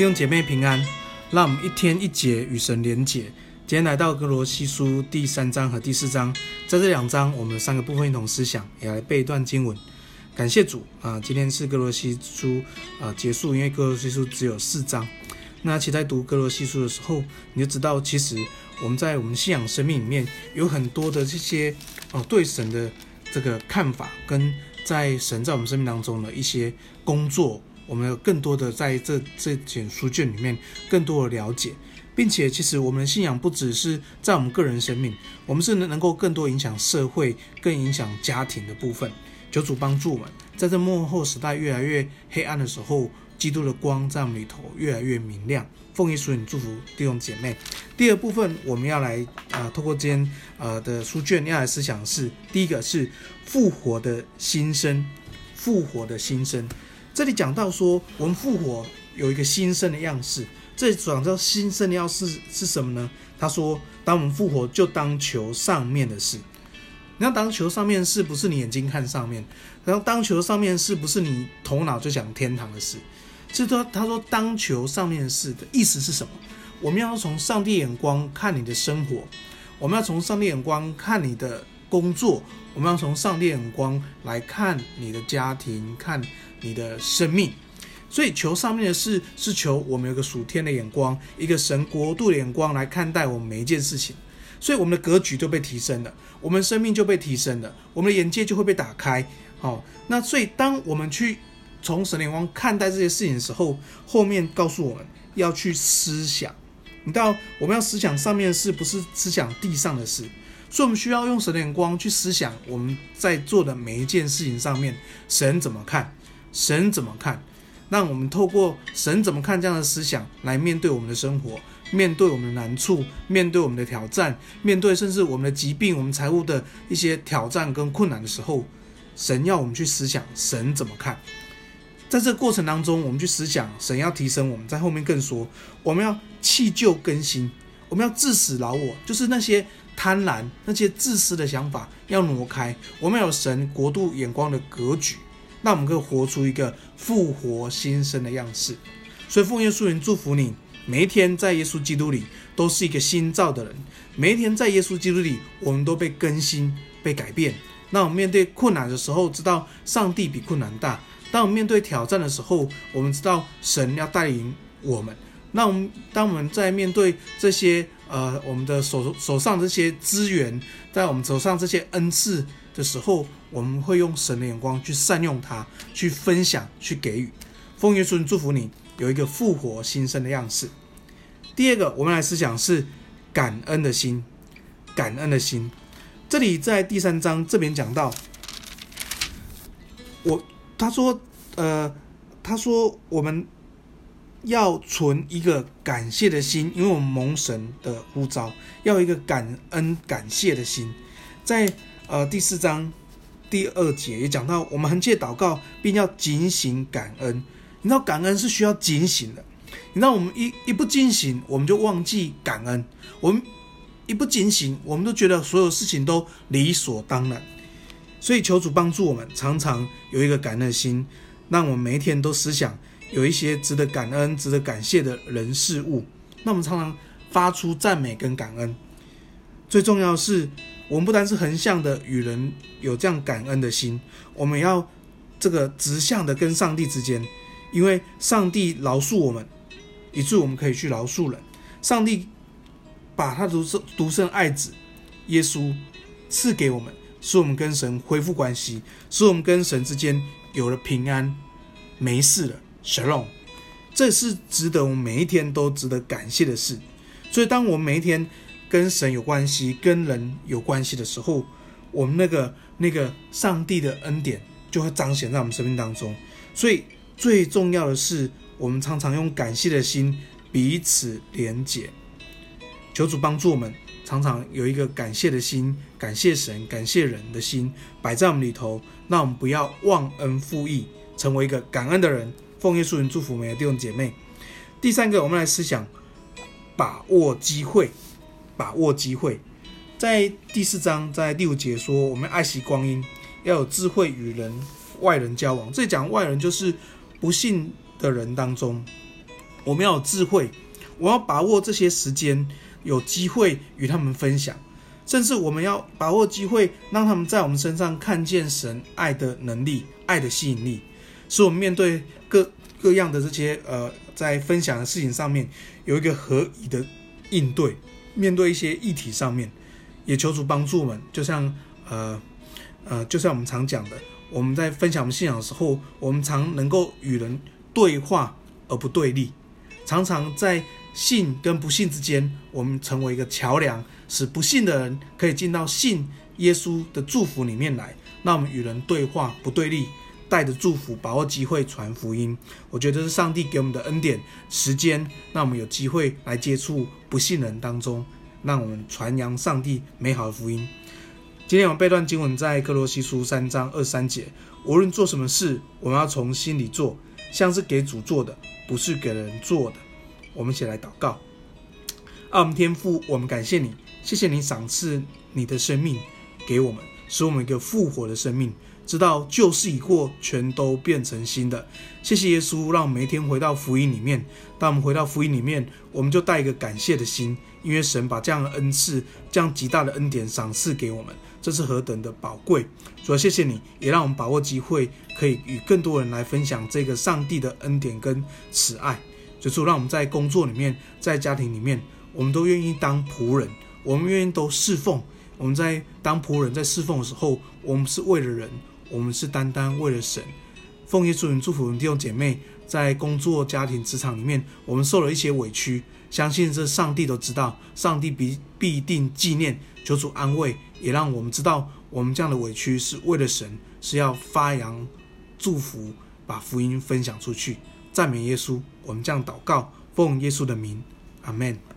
弟兄姐妹平安，让我们一天一节与神连结。今天来到歌罗西书第三章和第四章，在这两章，我们三个部分一同思想，也来背一段经文。感谢主啊！今天是歌罗西书啊结束，因为歌罗西书只有四章。那其在读歌罗西书的时候，你就知道，其实我们在我们信仰生命里面有很多的这些哦、对神的这个看法，跟在神在我们生命当中的一些工作。我们有更多的在这这卷书卷里面更多的了解，并且其实我们的信仰不只是在我们个人生命，我们是能能够更多影响社会、更影响家庭的部分。求主帮助我们，在这幕后时代越来越黑暗的时候，基督的光在我们里头越来越明亮。奉耶稣名祝福弟兄姐妹。第二部分我们要来啊、呃，透过今天呃的书卷要来思想是第一个是复活的新生，复活的新生。这里讲到说，我们复活有一个新生的样式。这里讲到新生的样式是什么呢？他说，当我们复活，就当求上面的事。你要当求上面的事，不是你眼睛看上面；然后当求上面的事，不是你头脑就想天堂的事。是说，他说当求上面的事的意思是什么？我们要从上帝眼光看你的生活，我们要从上帝眼光看你的工作，我们要从上帝眼光来看你的家庭，看。你的生命，所以求上面的事是求我们有个属天的眼光，一个神国度的眼光来看待我们每一件事情，所以我们的格局就被提升了，我们生命就被提升了，我们的眼界就会被打开。好，那所以当我们去从神的眼光看待这些事情的时候，后面告诉我们要去思想，你到我们要思想上面的事，不是思想地上的事。所以，我们需要用神的眼光去思想我们在做的每一件事情上面，神怎么看？神怎么看？让我们透过神怎么看这样的思想来面对我们的生活，面对我们的难处，面对我们的挑战，面对甚至我们的疾病、我们财务的一些挑战跟困难的时候，神要我们去思想神怎么看。在这个过程当中，我们去思想神要提升我们。在后面更说，我们要弃旧更新，我们要致死老我，就是那些贪婪、那些自私的想法要挪开。我们要有神国度眼光的格局。那我们可以活出一个复活新生的样式，所以奉耶稣名祝福你，每一天在耶稣基督里都是一个新造的人。每一天在耶稣基督里，我们都被更新、被改变。那我们面对困难的时候，知道上帝比困难大；当我们面对挑战的时候，我们知道神要带领我们。那我们当我们在面对这些呃我们的手手上这些资源，在我们手上这些恩赐的时候，我们会用神的眼光去善用它，去分享，去给予。奉耶稣祝福你有一个复活新生的样式。第二个，我们来思想是感恩的心，感恩的心。这里在第三章这边讲到，我他说，呃，他说我们要存一个感谢的心，因为我们蒙神的呼召，要一个感恩感谢的心，在呃第四章。第二节也讲到，我们恒切祷告，并要警醒感恩。你知道感恩是需要警醒的。你知道我们一一不警醒，我们就忘记感恩。我们一不警醒，我们都觉得所有事情都理所当然。所以求主帮助我们，常常有一个感恩心，让我们每一天都思想有一些值得感恩、值得感谢的人事物。那我们常常发出赞美跟感恩。最重要的是。我们不单是横向的与人有这样感恩的心，我们要这个直向的跟上帝之间，因为上帝饶恕我们，以致我们可以去饶恕人。上帝把他独生独生爱子耶稣赐给我们，使我们跟神恢复关系，使我们跟神之间有了平安，没事了，Shalom。这是值得我们每一天都值得感谢的事。所以，当我们每一天，跟神有关系、跟人有关系的时候，我们那个那个上帝的恩典就会彰显在我们生命当中。所以最重要的是，我们常常用感谢的心彼此连结。求主帮助我们，常常有一个感谢的心，感谢神、感谢人的心摆在我们里头。让我们不要忘恩负义，成为一个感恩的人。奉耶稣名祝福每个弟兄姐妹。第三个，我们来思想，把握机会。把握机会，在第四章，在第五节说，我们爱惜光阴，要有智慧与人外人交往。这讲外人就是不信的人当中，我们要有智慧，我要把握这些时间，有机会与他们分享，甚至我们要把握机会，让他们在我们身上看见神爱的能力、爱的吸引力，使我们面对各各样的这些呃，在分享的事情上面有一个合宜的应对，面对一些议题上面，也求主帮助我们，就像呃呃，就像我们常讲的，我们在分享我们信仰的时候，我们常能够与人对话而不对立。常常在信跟不信之间，我们成为一个桥梁，使不信的人可以进到信耶稣的祝福里面来。那我们与人对话不对立，带着祝福，把握机会传福音。我觉得是上帝给我们的恩典。时间，让我们有机会来接触不信人当中，让我们传扬上帝美好的福音。今天我们背段经文在克罗西书三章二三节。无论做什么事，我们要从心里做，像是给主做的。不是给人做的。我们一起来祷告。爱我们天父，我们感谢你，谢谢你赏赐你的生命给我们，使我们一个复活的生命，知道旧事已过，全都变成新的。谢谢耶稣，让我们每天回到福音里面。当我们回到福音里面，我们就带一个感谢的心，因为神把这样的恩赐、这样极大的恩典赏赐给我们，这是何等的宝贵。主要谢谢你，也让我们把握机会。可以与更多人来分享这个上帝的恩典跟慈爱，就是让我们在工作里面，在家庭里面，我们都愿意当仆人，我们愿意都侍奉。我们在当仆人，在侍奉的时候，我们是为了人，我们是单单为了神。奉耶稣名祝福我们弟兄姐妹，在工作、家庭、职场里面，我们受了一些委屈，相信这上帝都知道，上帝必必定纪念，求主安慰，也让我们知道，我们这样的委屈是为了神，是要发扬。祝福，把福音分享出去，赞美耶稣。我们这样祷告，奉耶稣的名，阿门。